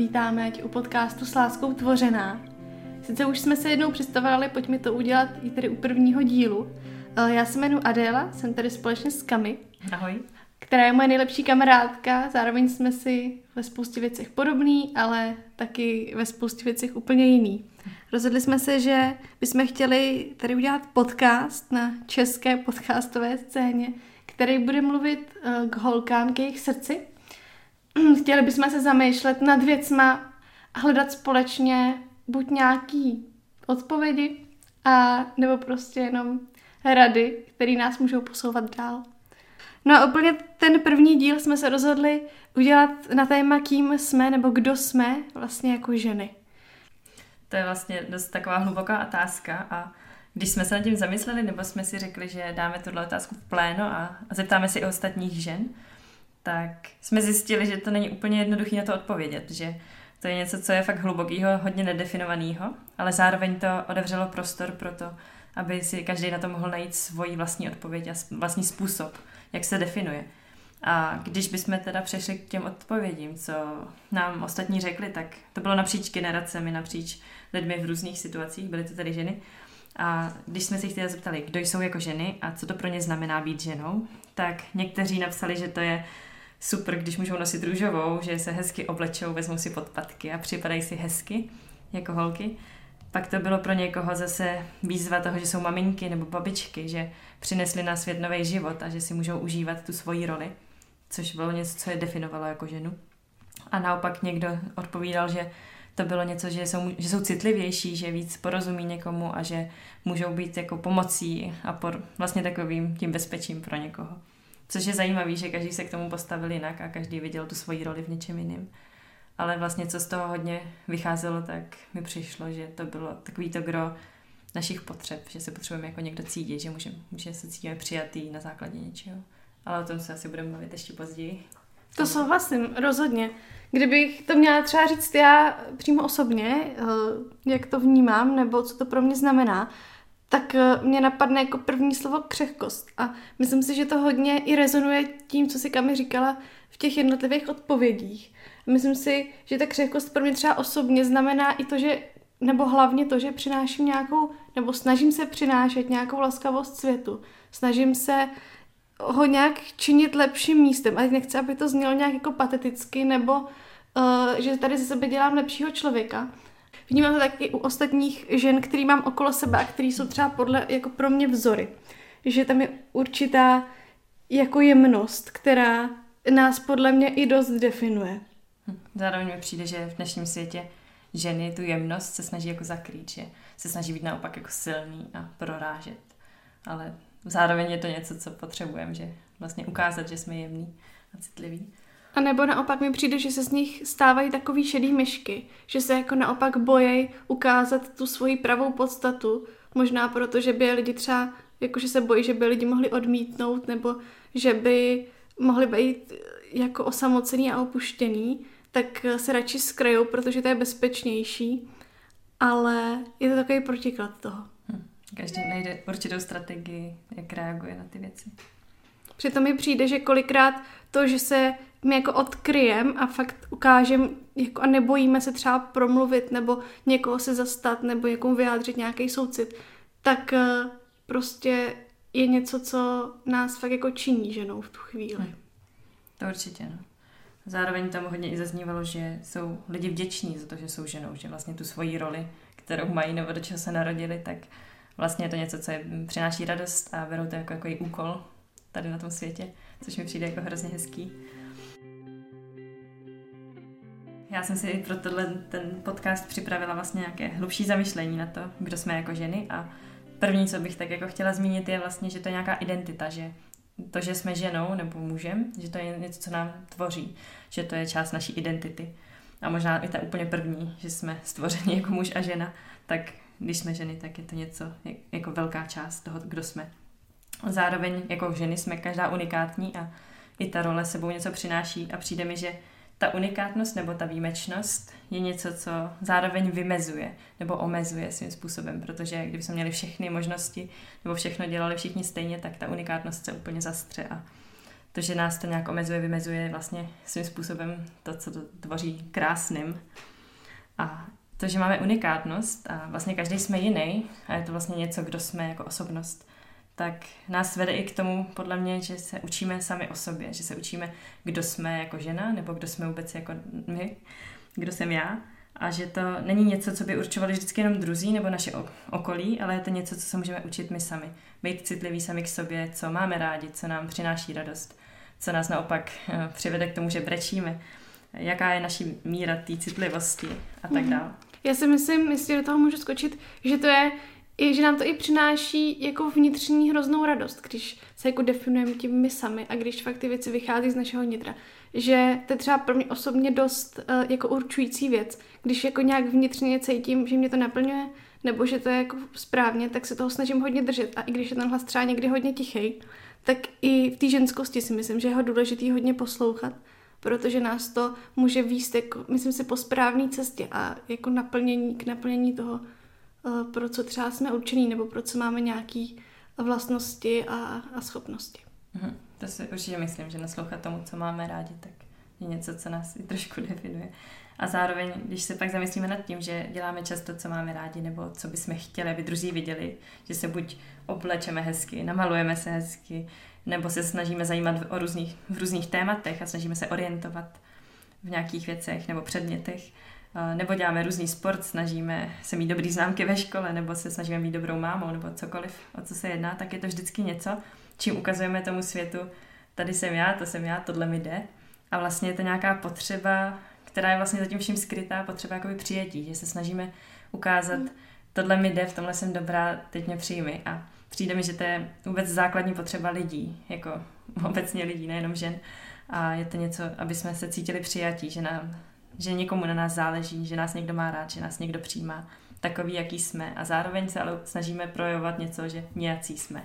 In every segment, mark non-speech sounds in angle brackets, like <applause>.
vítáme ať u podcastu s láskou tvořená. Sice už jsme se jednou představovali, pojďme to udělat i tady u prvního dílu. Eh, já se jmenuji Adéla, jsem tady společně s Kami. Ahoj. Která je moje nejlepší kamarádka, zároveň jsme si ve spoustě věcech podobný, ale taky ve spoustě věcech úplně jiný. Rozhodli jsme se, že bychom chtěli tady udělat podcast na české podcastové scéně, který bude mluvit eh, k holkám, k jejich srdci. <clears throat> Chtěli bychom se zamýšlet nad věcma a hledat společně buď nějaký odpovědi, a nebo prostě jenom rady, které nás můžou posouvat dál. No a úplně ten první díl jsme se rozhodli udělat na téma, kým jsme nebo kdo jsme vlastně jako ženy. To je vlastně dost taková hluboká otázka a když jsme se nad tím zamysleli, nebo jsme si řekli, že dáme tuhle otázku v pléno a, zeptáme si i ostatních žen, tak jsme zjistili, že to není úplně jednoduché na to odpovědět, že to je něco, co je fakt hlubokýho, hodně nedefinovaného, ale zároveň to otevřelo prostor pro to, aby si každý na to mohl najít svoji vlastní odpověď a vlastní způsob, jak se definuje. A když bychom teda přešli k těm odpovědím, co nám ostatní řekli, tak to bylo napříč generacemi, napříč lidmi v různých situacích, byly to tady ženy. A když jsme se teda zeptali, kdo jsou jako ženy a co to pro ně znamená být ženou, tak někteří napsali, že to je super, když můžou nosit růžovou, že se hezky oblečou, vezmou si podpatky a připadají si hezky jako holky. Pak to bylo pro někoho zase výzva toho, že jsou maminky nebo babičky, že přinesli na svět nový život a že si můžou užívat tu svoji roli, což bylo něco, co je definovalo jako ženu. A naopak někdo odpovídal, že to bylo něco, že jsou, že jsou citlivější, že víc porozumí někomu a že můžou být jako pomocí a por, vlastně takovým tím bezpečím pro někoho. Což je zajímavé, že každý se k tomu postavil jinak a každý viděl tu svoji roli v něčem jiném. Ale vlastně, co z toho hodně vycházelo, tak mi přišlo, že to bylo takový to gro našich potřeb, že se potřebujeme jako někdo cítit, že můžeme, že se cítíme přijatý na základě něčeho. Ale o tom se asi budeme mluvit ještě později. To souhlasím, rozhodně. Kdybych to měla třeba říct já přímo osobně, eh, jak to vnímám, nebo co to pro mě znamená, tak eh, mě napadne jako první slovo křehkost. A myslím si, že to hodně i rezonuje tím, co si Kami říkala v těch jednotlivých odpovědích. Myslím si, že ta křehkost pro mě třeba osobně znamená i to, že, nebo hlavně to, že přináším nějakou, nebo snažím se přinášet nějakou laskavost světu. Snažím se ho nějak činit lepším místem. A nechci, aby to znělo nějak jako pateticky, nebo uh, že tady ze sebe dělám lepšího člověka. Vnímám to taky u ostatních žen, který mám okolo sebe a který jsou třeba podle, jako pro mě vzory. Že tam je určitá jako jemnost, která nás podle mě i dost definuje. Hm, zároveň mi přijde, že v dnešním světě ženy tu jemnost se snaží jako zakrýt, že se snaží být naopak jako silný a prorážet. Ale zároveň je to něco, co potřebujeme, že vlastně ukázat, že jsme jemní a citliví. A nebo naopak mi přijde, že se z nich stávají takový šedý myšky, že se jako naopak bojejí ukázat tu svoji pravou podstatu, možná proto, že by lidi třeba, jakože se bojí, že by lidi mohli odmítnout, nebo že by mohli být jako osamocený a opuštěný, tak se radši skrajou, protože to je bezpečnější, ale je to takový protiklad toho. Hm. Každý najde určitou strategii, jak reaguje na ty věci. Přitom mi přijde, že kolikrát to, že se my jako odkryjem a fakt ukážem jako a nebojíme se třeba promluvit nebo někoho se zastat nebo někomu vyjádřit nějaký soucit, tak uh, prostě je něco, co nás fakt jako činí ženou v tu chvíli. Hmm. To určitě, no. Zároveň tam hodně i zaznívalo, že jsou lidi vděční za to, že jsou ženou, že vlastně tu svoji roli, kterou mají nebo do čeho se narodili, tak vlastně je to něco, co je, přináší radost a berou to jako, jako úkol tady na tom světě, což mi přijde jako hrozně hezký. Já jsem si pro tohle ten podcast připravila vlastně nějaké hlubší zamyšlení na to, kdo jsme jako ženy a první, co bych tak jako chtěla zmínit, je vlastně, že to je nějaká identita, že to, že jsme ženou nebo mužem, že to je něco, co nám tvoří, že to je část naší identity. A možná i ta úplně první, že jsme stvořeni jako muž a žena, tak když jsme ženy, tak je to něco jako velká část toho, kdo jsme. Zároveň jako ženy jsme každá unikátní a i ta role sebou něco přináší a přijde mi, že ta unikátnost nebo ta výjimečnost je něco, co zároveň vymezuje nebo omezuje svým způsobem, protože kdyby jsme měli všechny možnosti nebo všechno dělali všichni stejně, tak ta unikátnost se úplně zastře a to, že nás to nějak omezuje, vymezuje vlastně svým způsobem to, co to tvoří krásným. A to, že máme unikátnost a vlastně každý jsme jiný a je to vlastně něco, kdo jsme jako osobnost, tak nás vede i k tomu, podle mě, že se učíme sami o sobě, že se učíme, kdo jsme jako žena, nebo kdo jsme vůbec jako my, kdo jsem já. A že to není něco, co by určovali vždycky jenom druzí nebo naše okolí, ale je to něco, co se můžeme učit my sami. Být citliví sami k sobě, co máme rádi, co nám přináší radost, co nás naopak eh, přivede k tomu, že brečíme, jaká je naší míra té citlivosti a tak mhm. dále. Já si myslím, jestli do toho můžu skočit, že to je i, že nám to i přináší jako vnitřní hroznou radost, když se jako definujeme tím my sami a když fakt ty věci vychází z našeho nitra. Že to je třeba pro mě osobně dost uh, jako určující věc. Když jako nějak vnitřně cítím, že mě to naplňuje, nebo že to je jako správně, tak se toho snažím hodně držet. A i když je ten hlas třeba někdy hodně tichý, tak i v té ženskosti si myslím, že je ho důležitý hodně poslouchat, protože nás to může výst, jako, myslím si, po správné cestě a jako naplnění, k naplnění toho, pro co třeba jsme určení, nebo pro co máme nějaké vlastnosti a, a schopnosti. Mhm. To si určitě myslím, že naslouchat tomu, co máme rádi, tak je něco, co nás i trošku definuje. A zároveň, když se pak zamyslíme nad tím, že děláme často, co máme rádi, nebo co bychom chtěli, aby druzí viděli, že se buď oblečeme hezky, namalujeme se hezky, nebo se snažíme zajímat o různých, v různých tématech a snažíme se orientovat v nějakých věcech nebo předmětech, nebo děláme různý sport, snažíme se mít dobrý známky ve škole, nebo se snažíme být dobrou mámou, nebo cokoliv, o co se jedná, tak je to vždycky něco, čím ukazujeme tomu světu, tady jsem já, to jsem já, tohle mi jde. A vlastně je to nějaká potřeba, která je vlastně zatím vším skrytá, potřeba jakoby přijetí, že se snažíme ukázat, mm. tohle mi jde, v tomhle jsem dobrá, teď mě přijmi. A přijde mi, že to je vůbec základní potřeba lidí, jako obecně lidí, nejenom žen. A je to něco, aby jsme se cítili přijatí, že, nám, že někomu na nás záleží, že nás někdo má rád, že nás někdo přijímá takový, jaký jsme. A zároveň se ale snažíme projevovat něco, že nějací jsme.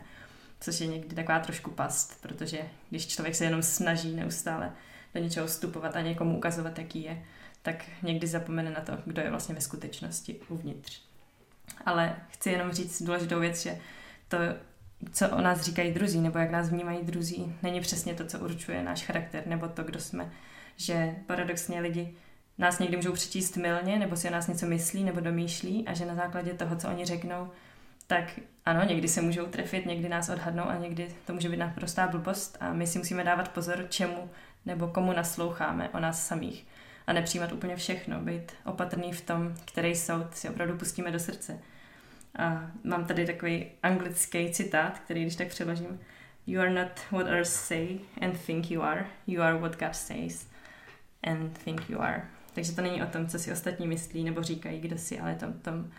Což je někdy taková trošku past, protože když člověk se jenom snaží neustále do něčeho vstupovat a někomu ukazovat, jaký je, tak někdy zapomene na to, kdo je vlastně ve skutečnosti uvnitř. Ale chci jenom říct důležitou věc, že to, co o nás říkají druzí, nebo jak nás vnímají druzí, není přesně to, co určuje náš charakter, nebo to, kdo jsme. Že paradoxně lidi nás někdy můžou přečíst milně, nebo si o nás něco myslí, nebo domýšlí a že na základě toho, co oni řeknou, tak ano, někdy se můžou trefit, někdy nás odhadnou a někdy to může být naprostá blbost a my si musíme dávat pozor, čemu nebo komu nasloucháme o nás samých a nepřijímat úplně všechno, být opatrný v tom, který soud si opravdu pustíme do srdce. A mám tady takový anglický citát, který když tak přeložím, You are not what others say and think you are. You are what God says and think you are. Takže to není o tom, co si ostatní myslí nebo říkají, kdo si, ale tom, tom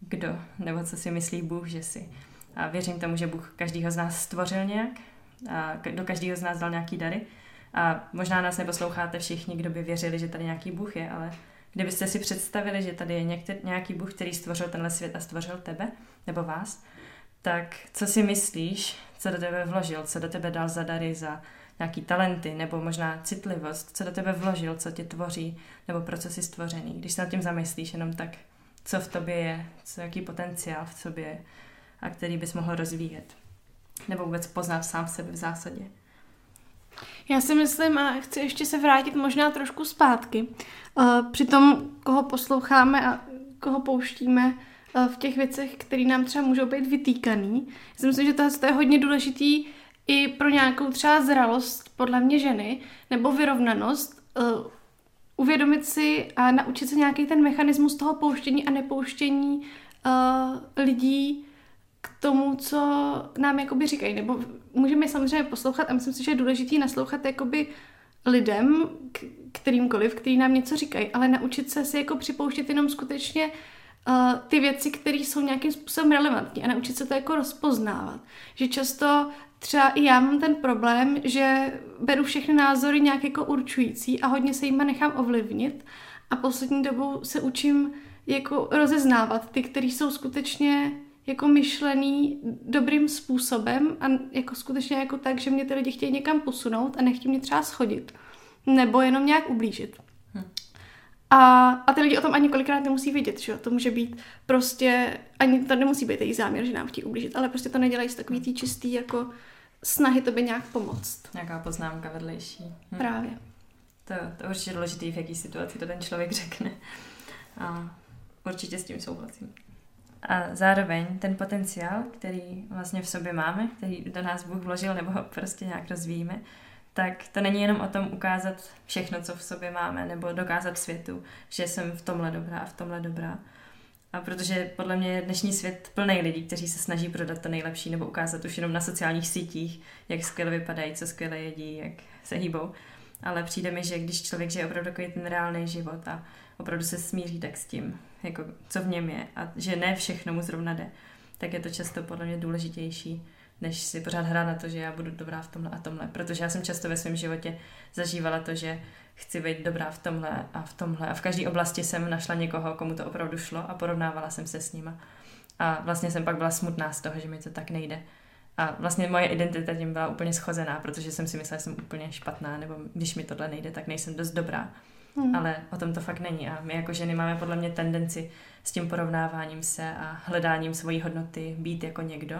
kdo nebo co si myslí Bůh, že si. A věřím tomu, že Bůh každýho z nás stvořil nějak a do každého z nás dal nějaký dary. A možná nás neposloucháte všichni, kdo by věřili, že tady nějaký Bůh je, ale kdybyste si představili, že tady je některý, nějaký Bůh, který stvořil tenhle svět a stvořil tebe nebo vás, tak co si myslíš, co do tebe vložil, co do tebe dal za dary, za nějaký talenty, nebo možná citlivost, co do tebe vložil, co tě tvoří, nebo pro co jsi stvořený. Když se nad tím zamyslíš jenom tak, co v tobě je, co, jaký potenciál v sobě je a který bys mohl rozvíjet. Nebo vůbec poznat sám sebe v zásadě. Já si myslím, a chci ještě se vrátit možná trošku zpátky, uh, při tom, koho posloucháme a koho pouštíme uh, v těch věcech, které nám třeba můžou být vytýkaný. Já si myslím, že to je hodně důležitý i pro nějakou třeba zralost, podle mě ženy, nebo vyrovnanost, uh, uvědomit si a naučit se nějaký ten mechanismus toho pouštění a nepouštění uh, lidí k tomu, co nám jakoby říkají. Nebo můžeme samozřejmě poslouchat a myslím si, že je důležité naslouchat jakoby lidem, kterýmkoliv, který nám něco říkají, ale naučit se si jako připouštět jenom skutečně uh, ty věci, které jsou nějakým způsobem relevantní a naučit se to jako rozpoznávat. Že často třeba i já mám ten problém, že beru všechny názory nějak jako určující a hodně se jima nechám ovlivnit a poslední dobou se učím jako rozeznávat ty, které jsou skutečně jako myšlený dobrým způsobem a jako skutečně jako tak, že mě ty lidi chtějí někam posunout a nechtějí mě třeba schodit. Nebo jenom nějak ublížit. Hm. A, a ty lidi o tom ani kolikrát nemusí vědět, že jo? To může být prostě, ani to nemusí být její záměr, že nám chtějí ublížit, ale prostě to nedělají z takový tý čistý jako snahy tobě nějak pomoct. Nějaká poznámka vedlejší. Hm. Právě. To, to je určitě důležité, v jaký situaci to ten člověk řekne. A určitě s tím souhlasím. A zároveň ten potenciál, který vlastně v sobě máme, který do nás Bůh vložil nebo ho prostě nějak rozvíjíme, tak to není jenom o tom ukázat všechno, co v sobě máme, nebo dokázat světu, že jsem v tomhle dobrá a v tomhle dobrá. A protože podle mě je dnešní svět plný lidí, kteří se snaží prodat to nejlepší nebo ukázat už jenom na sociálních sítích, jak skvěle vypadají, co skvěle jedí, jak se hýbou. Ale přijde mi, že když člověk žije opravdu takový ten reálný život a opravdu se smíří tak s tím, jako co v něm je a že ne všechno mu zrovna jde, tak je to často podle mě důležitější, než si pořád hrát na to, že já budu dobrá v tomhle a tomhle. Protože já jsem často ve svém životě zažívala to, že chci být dobrá v tomhle a v tomhle. A v každé oblasti jsem našla někoho, komu to opravdu šlo a porovnávala jsem se s nima. A vlastně jsem pak byla smutná z toho, že mi to tak nejde. A vlastně moje identita tím byla úplně schozená, protože jsem si myslela, že jsem úplně špatná, nebo když mi tohle nejde, tak nejsem dost dobrá. Hmm. Ale o tom to fakt není. A my jako ženy máme podle mě tendenci s tím porovnáváním se a hledáním svojí hodnoty být jako někdo.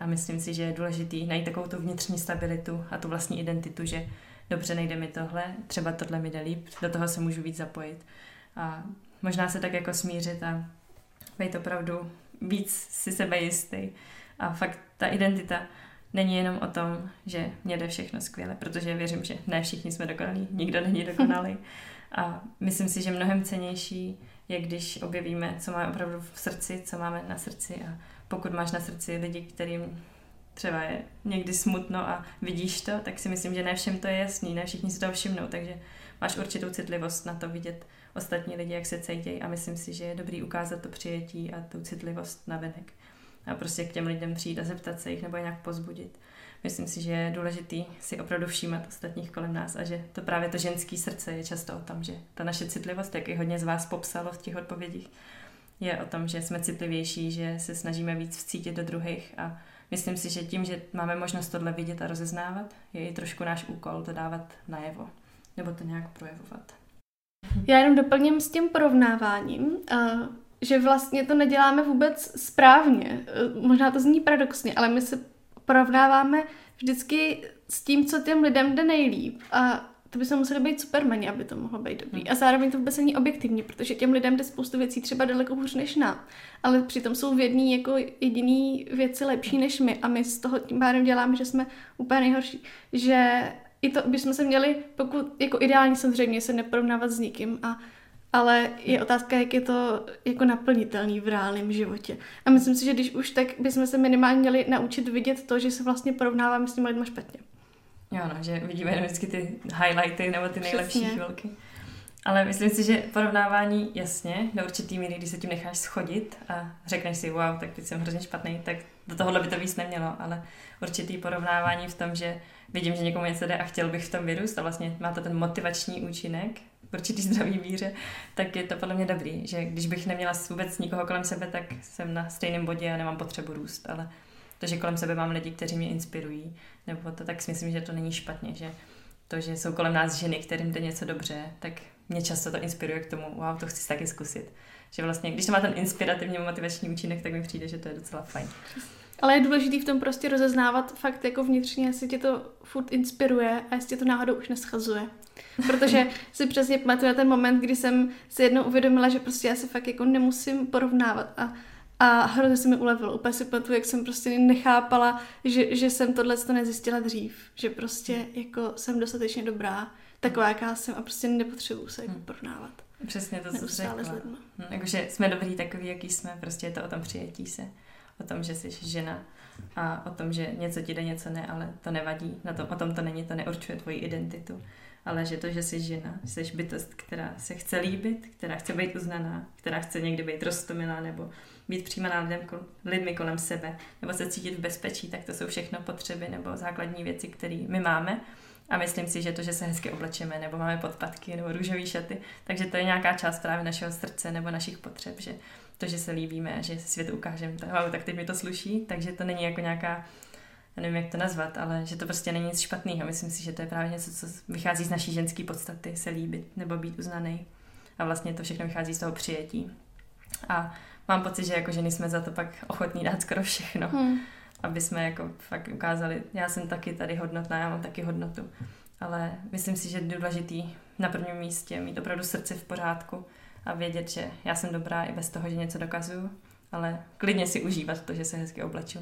A myslím si, že je důležitý najít takovou tu vnitřní stabilitu a tu vlastní identitu, že dobře, nejde mi tohle, třeba tohle mi jde líp, do toho se můžu víc zapojit. A možná se tak jako smířit a být opravdu víc si sebe jistý. A fakt ta identita není jenom o tom, že mě jde všechno skvěle, protože věřím, že ne všichni jsme dokonalí, nikdo není dokonalý. <laughs> A myslím si, že mnohem cenější je, když objevíme, co máme opravdu v srdci, co máme na srdci a pokud máš na srdci lidi, kterým třeba je někdy smutno a vidíš to, tak si myslím, že ne všem to je jasný, ne všichni si to všimnou, takže máš určitou citlivost na to vidět ostatní lidi, jak se cítějí a myslím si, že je dobrý ukázat to přijetí a tu citlivost na venek. A prostě k těm lidem přijít a zeptat se jich nebo je nějak pozbudit. Myslím si, že je důležitý si opravdu všímat ostatních kolem nás a že to právě to ženský srdce je často o tom, že ta naše citlivost, jak i hodně z vás popsalo v těch odpovědích, je o tom, že jsme citlivější, že se snažíme víc vcítit do druhých a myslím si, že tím, že máme možnost tohle vidět a rozeznávat, je i trošku náš úkol to dávat najevo nebo to nějak projevovat. Já jenom doplním s tím porovnáváním, že vlastně to neděláme vůbec správně. Možná to zní paradoxně, ale my se porovnáváme vždycky s tím, co těm lidem jde nejlíp. A to by se museli být supermani, aby to mohlo být dobrý. Hmm. A zároveň to vůbec není objektivní, protože těm lidem jde spoustu věcí třeba daleko hůř než nám. Ale přitom jsou v jedný jako jediný věci lepší než my a my z toho tím pádem děláme, že jsme úplně nejhorší. Že i to bychom se měli, pokud jako ideální samozřejmě se neporovnávat s nikým a ale je otázka, jak je to jako naplnitelný v reálném životě. A myslím si, že když už, tak bychom se minimálně měli naučit vidět to, že se vlastně porovnáváme s těmi lidmi špatně. Jo, no, že vidíme jenom vždycky ty highlighty nebo ty nejlepší Přesně. chvilky. Ale myslím si, že porovnávání jasně, do určitý míry, když se tím necháš schodit a řekneš si, wow, tak teď jsem hrozně špatný, tak do tohohle by to víc nemělo, ale určitý porovnávání v tom, že vidím, že někomu něco jde a chtěl bych v tom vyrůst a vlastně má to ten motivační účinek v určitý zdravý míře, tak je to podle mě dobrý, že když bych neměla vůbec nikoho kolem sebe, tak jsem na stejném bodě a nemám potřebu růst, ale to, že kolem sebe mám lidi, kteří mě inspirují, nebo to, tak si myslím, že to není špatně, že to, že jsou kolem nás ženy, kterým jde něco dobře, tak mě často to inspiruje k tomu, wow, to chci taky zkusit. Že vlastně, když to má ten inspirativní motivační účinek, tak mi přijde, že to je docela fajn. Ale je důležité v tom prostě rozeznávat fakt jako vnitřně, jestli tě to furt inspiruje a jestli tě to náhodou už neschazuje. Protože <laughs> si přesně pamatuju ten moment, kdy jsem si jednou uvědomila, že prostě já se fakt jako nemusím porovnávat a a hrozně se mi ulevilo. Úplně si pamatuju, jak jsem prostě nechápala, že, že jsem tohle to nezjistila dřív. Že prostě jako jsem dostatečně dobrá, taková, jaká jsem a prostě nepotřebuju se jako hmm. porovnávat. Přesně to, co řekla. Jakože jsme dobrý takový, jaký jsme, prostě je to o tom přijetí se. O tom, že jsi žena a o tom, že něco ti jde, něco ne, ale to nevadí. Na tom, o tom to není, to neurčuje tvoji identitu ale že to, že jsi žena, jsi bytost, která se chce líbit, která chce být uznaná, která chce někdy být roztomilá nebo být přijímaná lidem, lidmi kolem sebe, nebo se cítit v bezpečí, tak to jsou všechno potřeby nebo základní věci, které my máme. A myslím si, že to, že se hezky oblečeme, nebo máme podpatky, nebo růžové šaty, takže to je nějaká část právě našeho srdce nebo našich potřeb, že to, že se líbíme a že se světu ukážeme, tak, tak teď mi to sluší, takže to není jako nějaká já nevím, jak to nazvat, ale že to prostě není nic špatného. Myslím si, že to je právě něco, co vychází z naší ženské podstaty, se líbit nebo být uznaný. A vlastně to všechno vychází z toho přijetí. A mám pocit, že jako ženy jsme za to pak ochotní dát skoro všechno. Hmm. aby jsme jako fakt ukázali, já jsem taky tady hodnotná, já mám taky hodnotu. Ale myslím si, že je důležitý na prvním místě mít opravdu srdce v pořádku a vědět, že já jsem dobrá i bez toho, že něco dokazuju, ale klidně si užívat to, že se hezky obleču.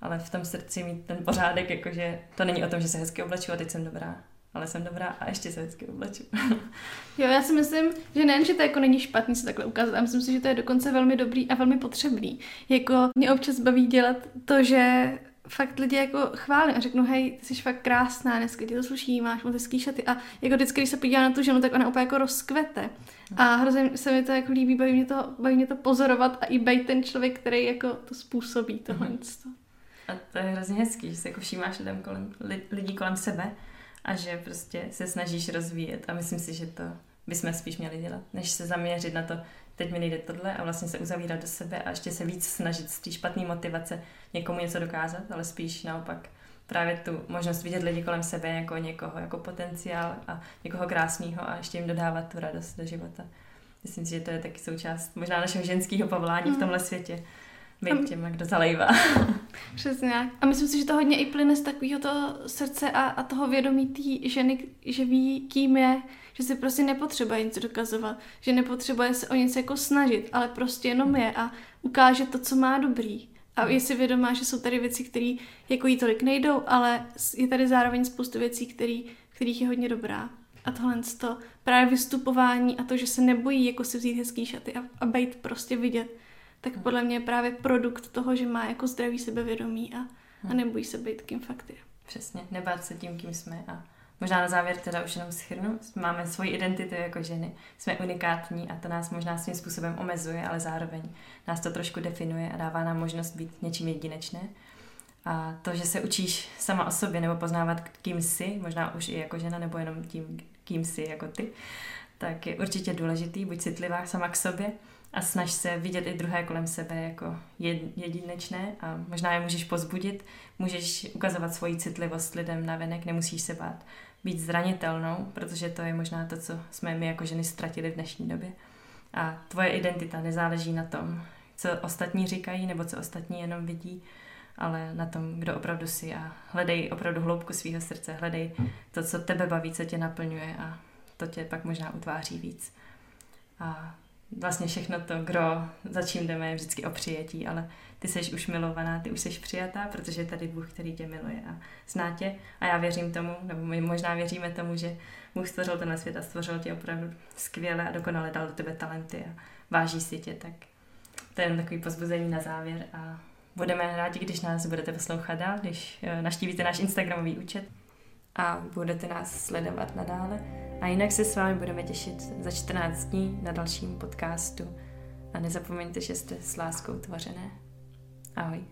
Ale v tom srdci mít ten pořádek, jakože to není o tom, že se hezky obleču a teď jsem dobrá, ale jsem dobrá a ještě se hezky obleču. <laughs> jo, já si myslím, že nejen, že to jako není špatný se takhle ukázat, a myslím si, že to je dokonce velmi dobrý a velmi potřebný. Jako mě občas baví dělat to, že fakt lidi jako chválí a řeknu, hej, ty jsi fakt krásná, dneska ti to sluší, máš moc hezký šaty a jako vždycky, když se podívám na tu ženu, tak ona úplně jako rozkvete. A hrozně se mi to jako líbí, baví mě to, baví mě to pozorovat a i být ten člověk, který jako to způsobí tohle. Mm-hmm. A to je hrozně hezký, že se jako všímáš lidem kolem, lidí kolem sebe a že prostě se snažíš rozvíjet a myslím si, že to bychom spíš měli dělat, než se zaměřit na to, teď mi nejde tohle a vlastně se uzavírat do sebe a ještě se víc snažit z té špatné motivace někomu něco dokázat, ale spíš naopak právě tu možnost vidět lidi kolem sebe jako někoho, jako potenciál a někoho krásného a ještě jim dodávat tu radost do života. Myslím si, že to je taky součást možná našeho ženského povolání mm. v tomhle světě. Být těma, kdo zalejvá. <laughs> Přesně. A myslím si, že to hodně i plyne z takového toho srdce a, a toho vědomí té ženy, že ví, kým je, že si prostě nepotřebuje nic dokazovat, že nepotřebuje se o nic jako snažit, ale prostě jenom je a ukáže to, co má dobrý. A je si vědomá, že jsou tady věci, které jako jí tolik nejdou, ale je tady zároveň spoustu věcí, který, kterých je hodně dobrá. A tohle to právě vystupování a to, že se nebojí jako si vzít hezký šaty a, a být prostě vidět, tak podle mě je právě produkt toho, že má jako zdravý sebevědomí a, a nebojí se být kým fakt je. Přesně, nebát se tím, kým jsme a Možná na závěr teda už jenom schrnu. Máme svoji identitu jako ženy, jsme unikátní a to nás možná svým způsobem omezuje, ale zároveň nás to trošku definuje a dává nám možnost být něčím jedinečné. A to, že se učíš sama o sobě nebo poznávat, kým jsi, možná už i jako žena nebo jenom tím, kým jsi jako ty, tak je určitě důležitý, buď citlivá sama k sobě a snaž se vidět i druhé kolem sebe jako jedinečné a možná je můžeš pozbudit, můžeš ukazovat svoji citlivost lidem na venek, nemusíš se bát být zranitelnou, protože to je možná to, co jsme my jako ženy ztratili v dnešní době. A tvoje identita nezáleží na tom, co ostatní říkají nebo co ostatní jenom vidí, ale na tom, kdo opravdu jsi a hledej opravdu hloubku svého srdce, hledej to, co tebe baví, co tě naplňuje a to tě pak možná utváří víc. A vlastně všechno to, kdo, za čím jdeme, je vždycky o přijetí, ale ty jsi už milovaná, ty už jsi přijatá, protože je tady Bůh, který tě miluje a zná tě. A já věřím tomu, nebo my možná věříme tomu, že Bůh stvořil ten svět a stvořil tě opravdu skvěle a dokonale dal do tebe talenty a váží si tě, tak to je jen takový pozbuzení na závěr a budeme rádi, když nás budete poslouchat dál, když eh, naštívíte náš Instagramový účet a budete nás sledovat nadále. A jinak se s vámi budeme těšit za 14 dní na dalším podcastu. A nezapomeňte, že jste s láskou tvořené. Ahoj.